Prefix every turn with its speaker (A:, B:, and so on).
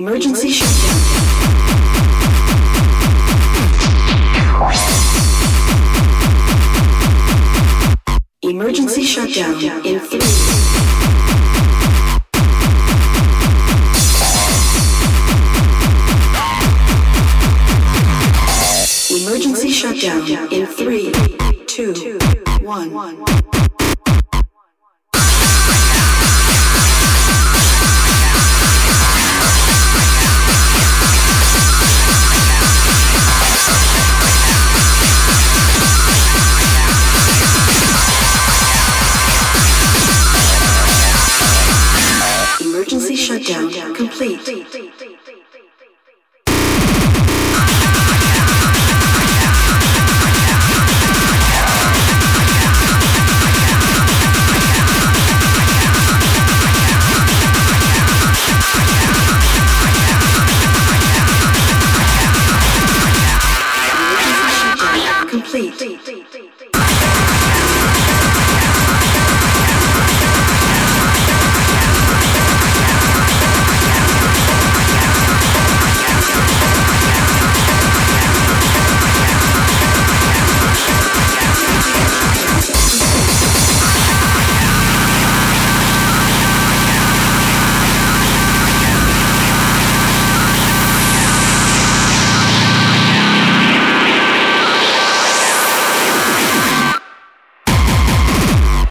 A: Emergency shutdown. Emergency shutdown in three. Emergency shutdown in three, two, one. Shutdown complete.